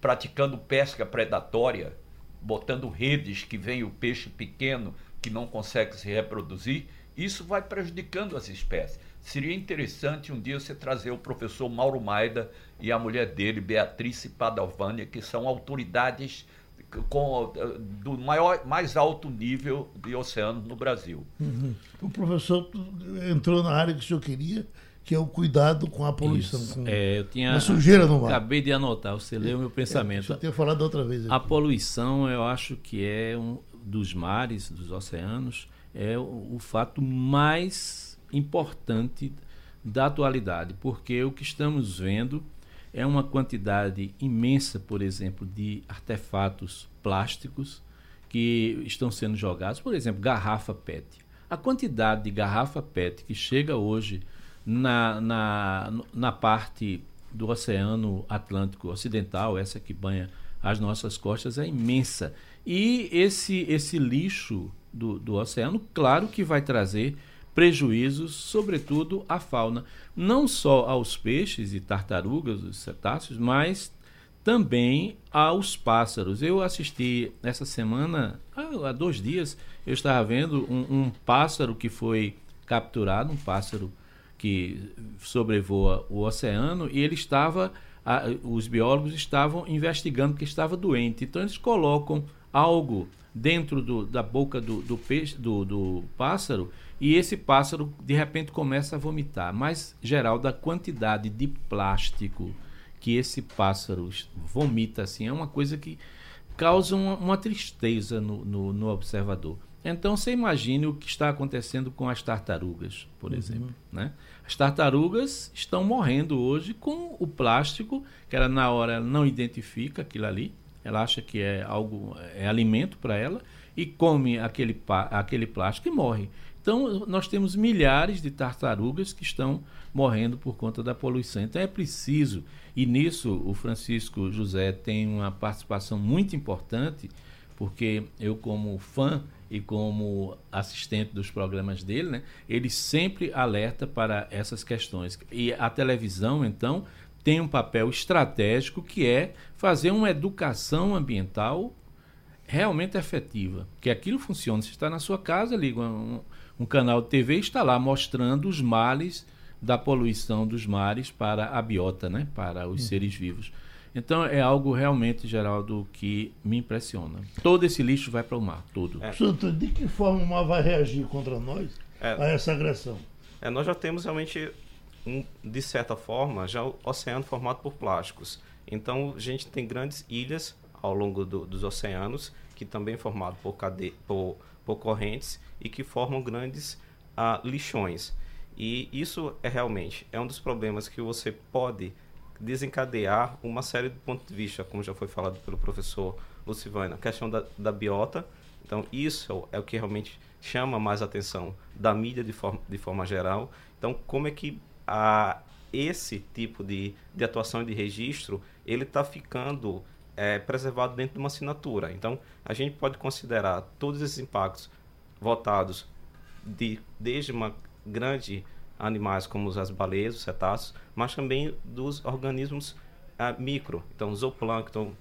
praticando pesca predatória, botando redes que vem o peixe pequeno que não consegue se reproduzir, isso vai prejudicando as espécies. Seria interessante um dia você trazer o professor Mauro Maida e a mulher dele, Beatriz Padalvânia, que são autoridades com, do maior, mais alto nível de oceano no Brasil. Uhum. O professor entrou na área que o senhor queria, que é o cuidado com a poluição, Isso. com é, eu tinha, a sujeira no mar. Acabei de anotar, você leu o meu pensamento. É, eu tinha falado outra vez. Aqui. A poluição, eu acho que é um dos mares, dos oceanos, é o, o fato mais importante da atualidade, porque o que estamos vendo é uma quantidade imensa, por exemplo, de artefatos plásticos que estão sendo jogados, por exemplo, garrafa PET. A quantidade de garrafa PET que chega hoje na, na, na parte do Oceano Atlântico Ocidental, essa que banha as nossas costas, é imensa. E esse, esse lixo do, do oceano, claro que vai trazer prejuízos, sobretudo à fauna, não só aos peixes e tartarugas, os cetáceos, mas também aos pássaros. Eu assisti essa semana, há dois dias, eu estava vendo um, um pássaro que foi capturado, um pássaro que sobrevoa o oceano, e ele estava, os biólogos estavam investigando que estava doente. Então eles colocam algo dentro do, da boca do, do, peixe, do, do pássaro e esse pássaro de repente começa a vomitar. Mas, geral, da quantidade de plástico que esse pássaro vomita assim é uma coisa que causa uma, uma tristeza no, no, no, observador. Então você imagine o que está acontecendo com as tartarugas, por uhum. exemplo. Né? As tartarugas estão morrendo hoje com o plástico, que ela na hora não identifica aquilo ali, ela acha que é algo, é alimento para ela, e come aquele, aquele plástico e morre. Então, nós temos milhares de tartarugas que estão morrendo por conta da poluição. Então, é preciso, e nisso o Francisco José tem uma participação muito importante, porque eu, como fã e como assistente dos programas dele, né, ele sempre alerta para essas questões. E a televisão, então, tem um papel estratégico que é fazer uma educação ambiental realmente efetiva. Que aquilo funciona. Você está na sua casa, liga um, um canal de TV está lá mostrando os males da poluição dos mares para a biota, né? para os hum. seres vivos. Então é algo realmente, Geraldo, que me impressiona. Todo esse lixo vai para o mar, todo. É. Santo, de que forma o mar vai reagir contra nós é. a essa agressão? É, nós já temos realmente, um, de certa forma, já o oceano formado por plásticos. Então a gente tem grandes ilhas ao longo do, dos oceanos que também é formado por, cade por por correntes e que formam grandes uh, lixões. E isso é realmente é um dos problemas que você pode desencadear uma série de pontos de vista, como já foi falado pelo professor Lucivana, a questão da, da biota. Então, isso é o que realmente chama mais atenção da mídia de forma, de forma geral. Então, como é que a, esse tipo de, de atuação e de registro ele está ficando é, preservado dentro de uma assinatura. Então, a gente pode considerar todos esses impactos votados de, desde uma grande animais como as baleias, os cetáceos, mas também dos organismos uh, micro, então zooplâncton.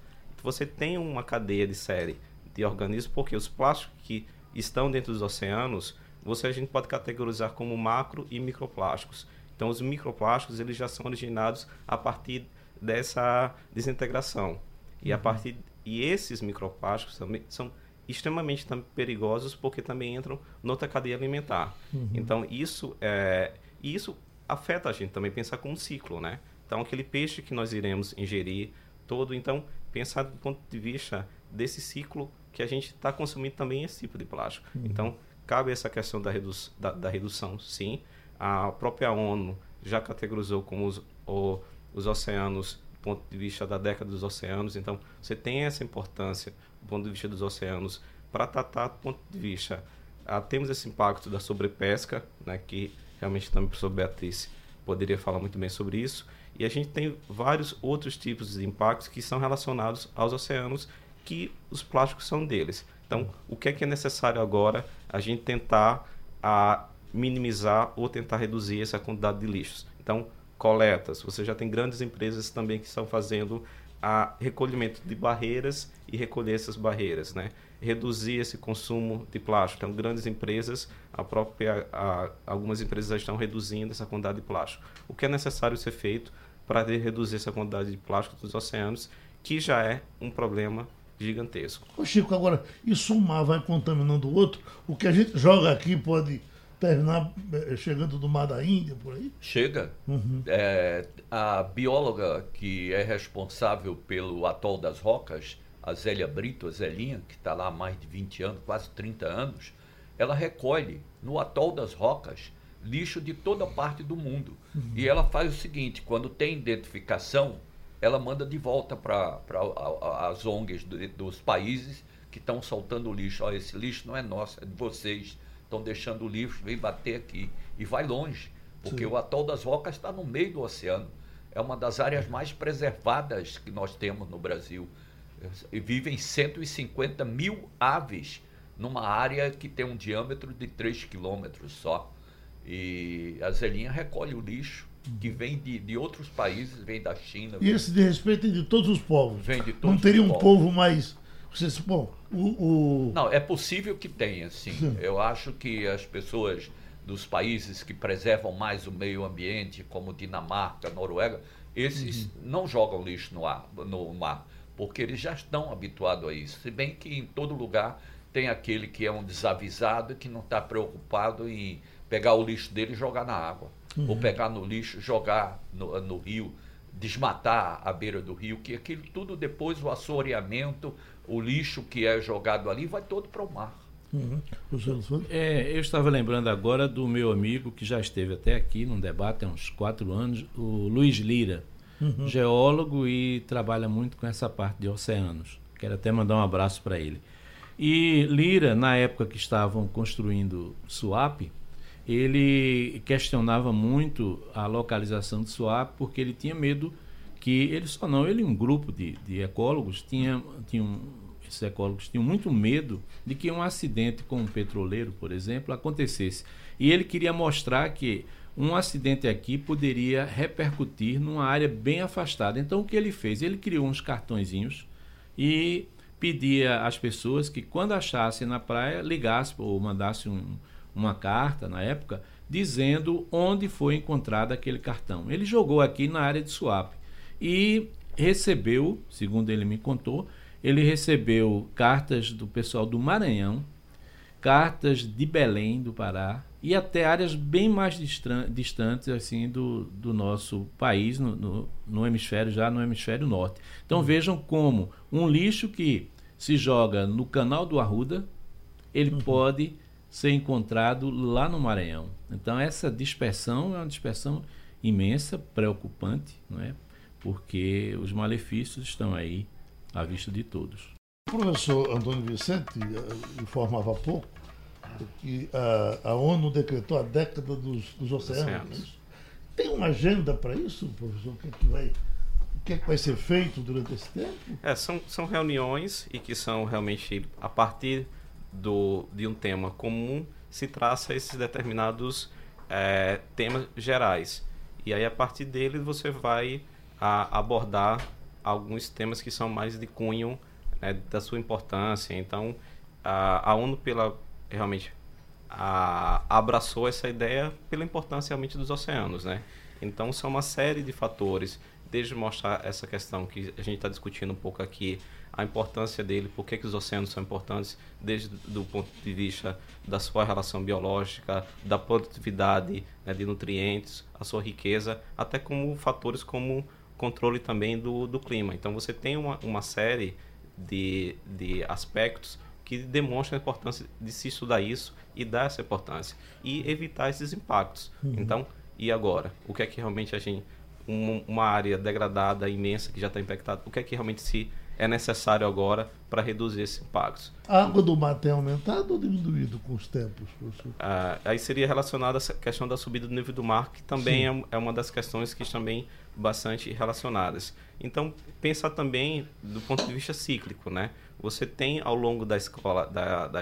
Você tem uma cadeia de série de organismos porque os plásticos que estão dentro dos oceanos você a gente pode categorizar como macro e microplásticos. Então, os microplásticos eles já são originados a partir dessa desintegração. E a partir e esses microplásticos também são extremamente também perigosos porque também entram noutra cadeia alimentar. Uhum. Então, isso é isso afeta a gente também pensar como um ciclo, né? Então, aquele peixe que nós iremos ingerir todo, então, pensar do ponto de vista desse ciclo que a gente está consumindo também esse tipo de plástico. Uhum. Então, cabe essa questão da, redu da, da, redução, sim. A própria ONU já categorizou como os, o, os oceanos do ponto de vista da década dos oceanos. Então, você tem essa importância do ponto de vista dos oceanos para tratar do ponto de vista. Ah, temos esse impacto da sobrepesca, né, que realmente também professor Beatriz poderia falar muito bem sobre isso. E a gente tem vários outros tipos de impactos que são relacionados aos oceanos, que os plásticos são deles. Então, o que é que é necessário agora a gente tentar a minimizar ou tentar reduzir essa quantidade de lixos? Então, coletas. Você já tem grandes empresas também que estão fazendo a recolhimento de barreiras e recolher essas barreiras, né? Reduzir esse consumo de plástico. Então, grandes empresas, a própria, a, algumas empresas já estão reduzindo essa quantidade de plástico. O que é necessário ser feito para reduzir essa quantidade de plástico dos oceanos, que já é um problema gigantesco. Ô Chico, agora, isso um mar vai contaminando o outro? O que a gente joga aqui pode terminar eh, chegando do mar da Índia, por aí? Chega. Uhum. É, a bióloga que é responsável pelo Atol das Rocas, a Zélia Brito, a Zélinha, que está lá há mais de 20 anos, quase 30 anos, ela recolhe no Atol das Rocas lixo de toda parte do mundo. Uhum. E ela faz o seguinte, quando tem identificação, ela manda de volta para as ONGs do, dos países que estão soltando lixo. Olha, esse lixo não é nosso, é de vocês. Estão deixando o lixo, vem bater aqui. E vai longe, porque Sim. o Atol das Rocas está no meio do oceano. É uma das áreas mais preservadas que nós temos no Brasil. E vivem 150 mil aves numa área que tem um diâmetro de 3 quilômetros só. E a Zelinha recolhe o lixo que vem de, de outros países, vem da China. E esse de respeito é de todos os povos. Vem de todos Não teria um povos. povo mais. Vocês, bom, o, o, Não, é possível que tenha, sim. sim. Eu acho que as pessoas dos países que preservam mais o meio ambiente, como Dinamarca, Noruega, esses uhum. não jogam lixo no, ar, no mar, porque eles já estão habituados a isso. Se bem que em todo lugar tem aquele que é um desavisado que não está preocupado em pegar o lixo dele e jogar na água uhum. ou pegar no lixo, jogar no, no, rio, desmatar a beira do rio, que aquilo tudo depois, o assoreamento, o lixo que é jogado ali, vai todo para o mar. Uhum. É, eu estava lembrando agora do meu amigo que já esteve até aqui num debate há uns quatro anos, o Luiz Lira, uhum. geólogo e trabalha muito com essa parte de oceanos. Quero até mandar um abraço para ele. E Lira, na época que estavam construindo Suape, ele questionava muito a localização do Suape porque ele tinha medo que ele só não, ele um grupo de, de ecólogos tinha, tinha um, esses ecólogos tinham muito medo de que um acidente com um petroleiro, por exemplo, acontecesse. E ele queria mostrar que um acidente aqui poderia repercutir numa área bem afastada. Então o que ele fez? Ele criou uns cartõezinhos e pedia às pessoas que quando achassem na praia ligassem ou mandassem um, uma carta na época dizendo onde foi encontrado aquele cartão. Ele jogou aqui na área de Suape e recebeu, segundo ele me contou, ele recebeu cartas do pessoal do Maranhão, cartas de Belém do Pará e até áreas bem mais distantes assim do, do nosso país no, no, no hemisfério já no hemisfério norte. Então uhum. vejam como um lixo que se joga no canal do Arruda ele uhum. pode ser encontrado lá no Maranhão. Então essa dispersão é uma dispersão imensa, preocupante, não é? Porque os malefícios estão aí à vista de todos. O professor Antônio Vicente eh, informava há pouco que a, a ONU decretou a década dos, dos oceanos. Tem uma agenda para isso, professor? O que, é que vai o que, é que vai ser feito durante esse tempo? É, são, são reuniões e que são realmente a partir do, de um tema comum se traça esses determinados é, temas gerais. E aí, a partir dele, você vai a, abordar alguns temas que são mais de cunho né, da sua importância. Então, a, a ONU, pela realmente a, abraçou essa ideia pela importância realmente dos oceanos, né? Então são uma série de fatores, desde mostrar essa questão que a gente está discutindo um pouco aqui, a importância dele, por que, os oceanos são importantes, desde do ponto de vista da sua relação biológica, da produtividade né, de nutrientes, a sua riqueza, até como fatores como controle também do, do clima. Então você tem uma, uma série de, de aspectos que demonstram a importância de se estudar isso e dar essa importância e evitar esses impactos. Uhum. Então, e agora? O que é que realmente a gente um, uma área degradada imensa que já está impactada, o que é que realmente se é necessário agora para reduzir esses impactos. A água do mar tem aumentado ou diminuído com os tempos, professor? Ah, aí seria relacionada a questão da subida do nível do mar, que também é, é, uma das questões que também bastante relacionadas. Então, pensar também do ponto de vista cíclico, né? Você tem ao longo da escola da, da,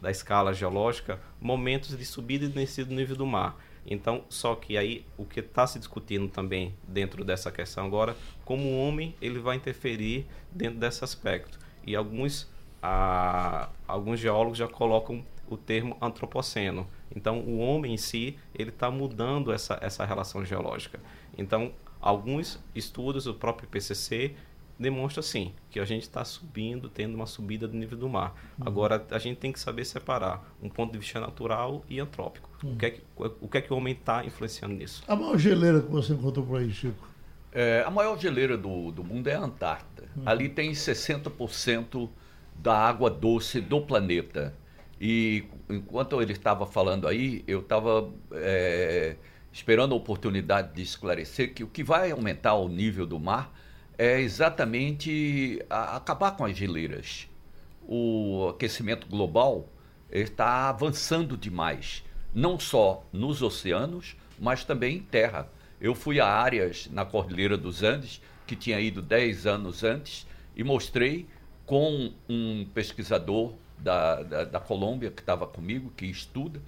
da escala geológica momentos de subida e descida do nível do mar. Então, só que aí o que está se discutindo também dentro dessa questão agora, como o homem ele vai interferir dentro desse aspecto. E alguns, alguns geólogos já colocam o termo antropoceno. Então, o homem em si ele está mudando essa, essa relação geológica. Então, alguns estudos, o próprio PCC demonstra sim que a gente está subindo, tendo uma subida do nível do mar. Uhum. Agora a gente tem que saber separar um ponto de vista natural e antrópico. Uhum. O, que é que, o que é que o homem está influenciando nisso? A maior geleira que você encontrou por aí, Chico? É, a maior geleira do, do mundo é a Antártida. Uhum. Ali tem 60% da água doce do planeta. E enquanto ele estava falando aí, eu estava é, esperando a oportunidade de esclarecer que o que vai aumentar o nível do mar é exatamente acabar com as geleiras. O aquecimento global está avançando demais, não só nos oceanos, mas também em terra. Eu fui a áreas na Cordilheira dos Andes, que tinha ido 10 anos antes, e mostrei com um pesquisador da, da, da Colômbia que estava comigo, que estuda,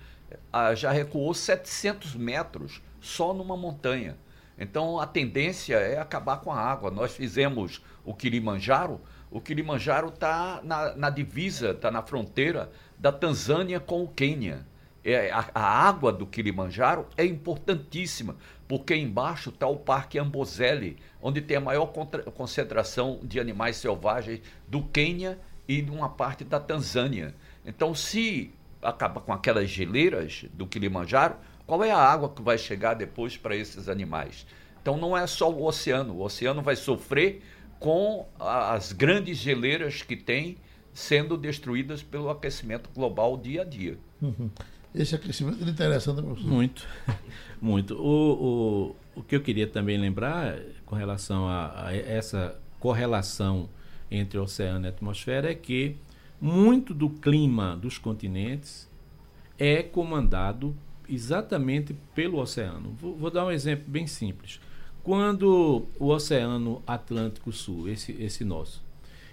já recuou 700 metros só numa montanha. Então a tendência é acabar com a água. Nós fizemos o Kilimanjaro. O Kilimanjaro está na, na, divisa, está na fronteira da Tanzânia com o Quênia. É, a, a, água do Kilimanjaro é importantíssima, porque embaixo está o Parque Amboseli, onde tem a maior contra, concentração de animais selvagens do Quênia e de uma parte da Tanzânia. Então, se acaba com aquelas geleiras do Kilimanjaro, qual é a água que vai chegar depois para esses animais? Então não é só o oceano. O oceano vai sofrer com as grandes geleiras que tem sendo destruídas pelo aquecimento global dia a dia. Uhum. Esse aquecimento é interessante, professor. Muito, muito. O, o, o que eu queria também lembrar com relação a, a essa correlação entre oceano e atmosfera é que muito do clima dos continentes é comandado exatamente pelo oceano. Vou, vou, dar um exemplo bem simples. Quando o Oceano Atlântico Sul, esse, esse nosso,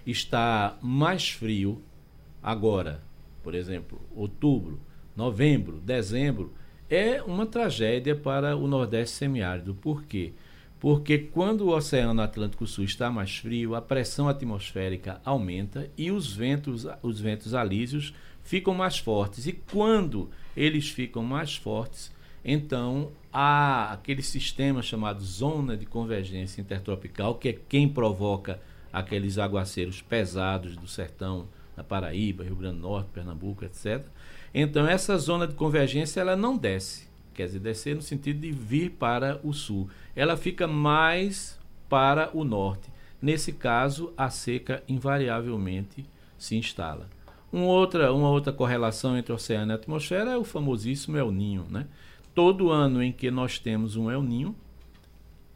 está mais frio agora, por exemplo, outubro, novembro, dezembro, é uma tragédia para o Nordeste semiárido. Por quê? Porque quando o Oceano Atlântico Sul está mais frio, a pressão atmosférica aumenta e os ventos, os ventos alísios ficam mais fortes. E quando eles ficam mais fortes, então há aquele sistema chamado zona de convergência intertropical, que é quem provoca aqueles aguaceiros pesados do sertão, na Paraíba, Rio Grande do Norte, Pernambuco, etc. Então essa zona de convergência ela não desce, quer dizer, descer no sentido de vir para o sul. Ela fica mais para o norte. Nesse caso, a seca invariavelmente se instala. Uma outra, uma outra correlação entre oceano e atmosfera é o famosíssimo El Ninho. Né? Todo ano em que nós temos um El Ninho,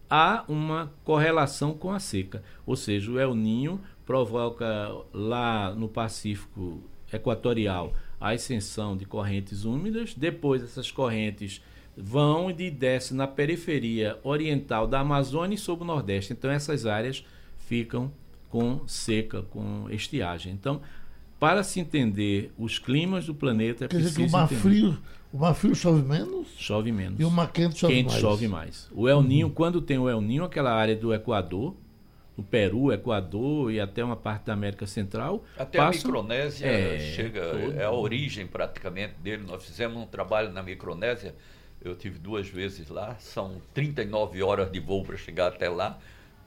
há uma correlação com a seca. Ou seja, o El Ninho provoca lá no Pacífico Equatorial a ascensão de correntes úmidas, depois essas correntes vão e descem na periferia oriental da Amazônia e sobre o Nordeste. Então essas áreas ficam com seca, com estiagem. Então para se entender os climas do planeta é Quer preciso dizer que o mar frio, o mar frio chove menos? Chove menos. E o mar quente chove quente mais. chove mais. O El Ninho, uhum. quando tem o El Ninho, aquela área do Equador, no Peru, Equador e até uma parte da América Central. Até passam, a Micronésia é, chega, é a origem praticamente dele. Nós fizemos um trabalho na Micronésia, eu tive duas vezes lá, são 39 horas de voo para chegar até lá,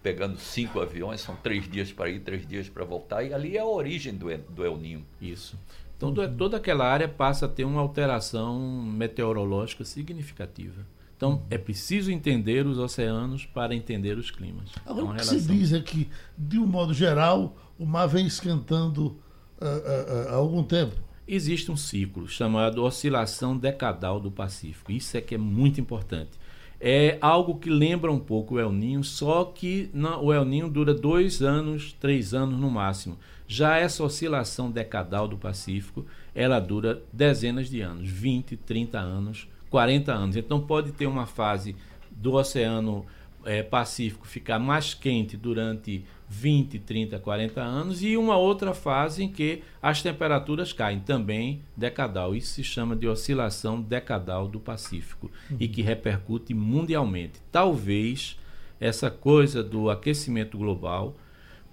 pegando cinco aviões, são três dias para ir, três dias para voltar, e ali é a origem do, do El Ninho. Isso. Então toda aquela área passa a ter uma alteração meteorológica significativa. Então é preciso entender os oceanos para entender os climas. Agora, é o que se diz é que, de um modo geral, o mar vem esquentando uh, uh, uh, há algum tempo. Existe um ciclo chamado oscilação decadal do Pacífico. Isso é que é muito importante. É algo que lembra um pouco o El Ninho, só que o El Ninho dura dois anos, três anos no máximo. Já essa oscilação decadal do Pacífico, ela dura dezenas de anos, 20, 30 anos 40 anos. Então pode ter uma fase do Oceano é, Pacífico ficar mais quente durante 20, 30, 40 anos e uma outra fase em que as temperaturas caem também decadal. Isso se chama de oscilação decadal do Pacífico uhum. e que repercute mundialmente. Talvez essa coisa do aquecimento global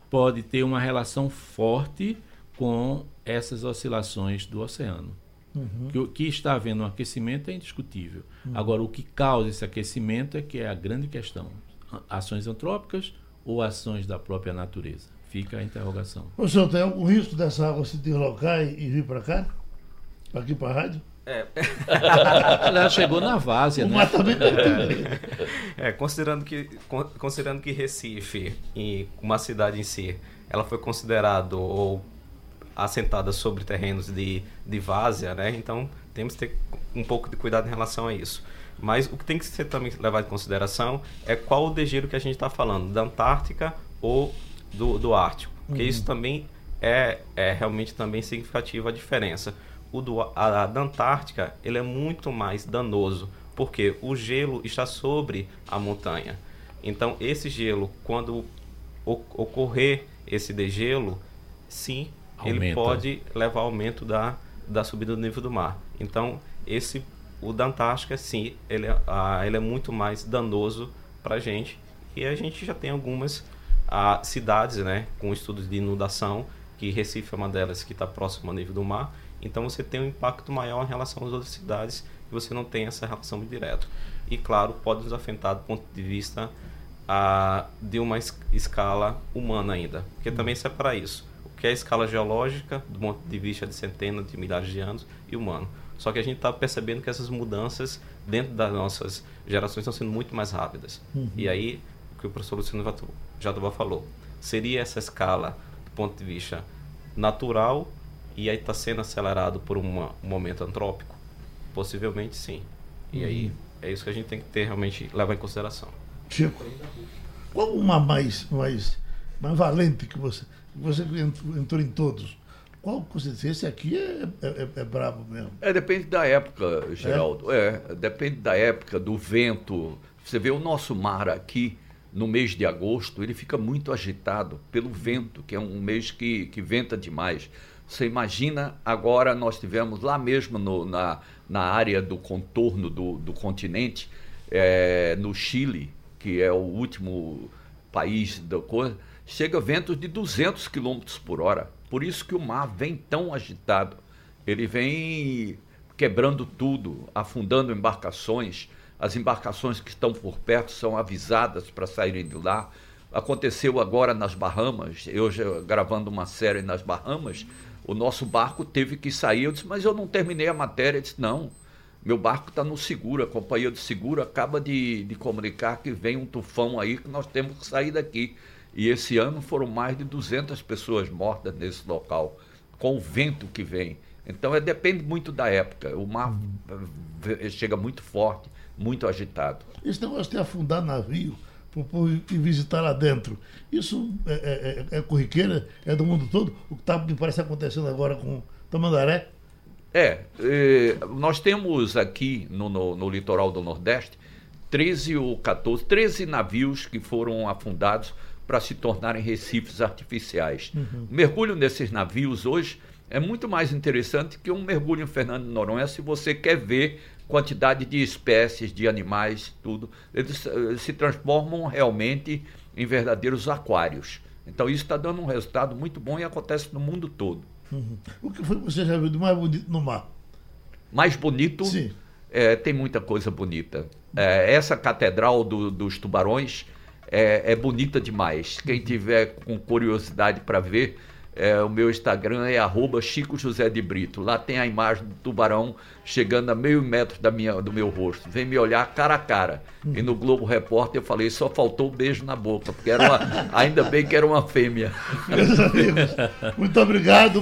pode ter uma relação forte com essas oscilações do oceano. Uhum. Que, que está havendo um aquecimento é indiscutível. Uhum. Agora, o que causa esse aquecimento é que é a grande questão. Ações antrópicas ou ações da própria natureza? Fica a interrogação. O senhor tem algum risco dessa água se deslocar e, e vir para cá? Para aqui para a rádio? É. Ela chegou na várzea, né? É, é, considerando, que, considerando que Recife, uma cidade em si, ela foi considerado ou assentada sobre terrenos de, de várzea, né? Então temos que ter um pouco de cuidado em relação a isso. Mas o que tem que ser também levado em consideração é qual o degelo que a gente está falando, da Antártica ou do, do Ártico. Porque uhum. isso também é, é realmente também significativa a diferença. O do, a, a da Antártica ele é muito mais danoso, porque o gelo está sobre a montanha. Então esse gelo, quando ocorrer esse degelo, sim, Aumenta. ele pode levar ao aumento da, da subida do nível do mar. Então, esse o da Antártica, sim, ele, é, ele é muito mais danoso para a gente. E a gente já tem algumas cidades né, com estudos de inundação, que Recife é uma delas que está próximo ao nível do mar. Então, você tem um impacto maior em relação às outras cidades que você não tem essa relação direta. E, claro, pode nos afetar do ponto de vista de uma escala humana ainda. Porque também isso é para isso que é a escala geológica, do ponto de vista de centenas de milhares de anos, e humano. Só que a gente está percebendo que essas mudanças dentro das nossas gerações estão sendo muito mais rápidas. Uhum. E aí, o que o professor Luciano Jatobá falou, seria essa escala do ponto de vista natural e aí está sendo acelerado por uma, um momento antrópico? Possivelmente sim. E uhum. aí é isso que a gente tem que ter realmente levar em consideração. Chico, qual uma mais, mais, mais valente que você você entrou em todos. Qual você esse aqui é, é, é, é brabo mesmo? É, depende da época, Geraldo. É? é, depende da época, do vento. Você vê o nosso mar aqui, no mês de agosto, ele fica muito agitado pelo vento, que é um mês que, que venta demais. Você imagina, agora nós tivemos lá mesmo no, na, na área do contorno do, do continente, é, no Chile, que é o último país da coisa chega ventos de 200 km por hora. Por isso que o mar vem tão agitado. Ele vem quebrando tudo, afundando embarcações. As embarcações que estão por perto são avisadas para saírem de lá. Aconteceu agora nas Bahamas, eu gravando uma série nas Bahamas, o nosso barco teve que sair. Eu disse, mas eu não terminei a matéria. Ele disse, não, meu barco está no seguro, a companhia de seguro acaba de, de comunicar que vem um tufão aí que nós temos que sair daqui. E esse ano foram mais de 200 pessoas mortas nesse local, com o vento que vem. Então é, depende muito da época. O mar uhum. chega muito forte, muito agitado. Esse negócio de afundar navio e visitar lá dentro, isso é, é, é, é corriqueira? É do mundo todo? O que está, me parece, acontecendo agora com Tamandaré? É, é, nós temos aqui no, no, no litoral do Nordeste 13 ou 14, 13 navios que foram afundados para se tornarem recifes artificiais. Uhum. O mergulho nesses navios hoje é muito mais interessante que um mergulho em Fernando de Noronha se você quer ver quantidade de espécies, de animais, tudo. Eles, eles se transformam realmente em verdadeiros aquários. Então isso está dando um resultado muito bom e acontece no mundo todo. Uhum. O que foi que você já viu de mais bonito no mar? Mais bonito? Sim. É, tem muita coisa bonita. É, essa catedral do, dos tubarões é, é, bonita demais. Quem tiver com curiosidade para ver, é, o meu Instagram é arroba Chico José de Brito. Lá tem a imagem do tubarão chegando a meio metro da minha, do meu rosto. Vem me olhar cara a cara. E no Globo Repórter eu falei, só faltou um beijo na boca, porque era uma, ainda bem que era uma fêmea. Meus amigos, muito obrigado.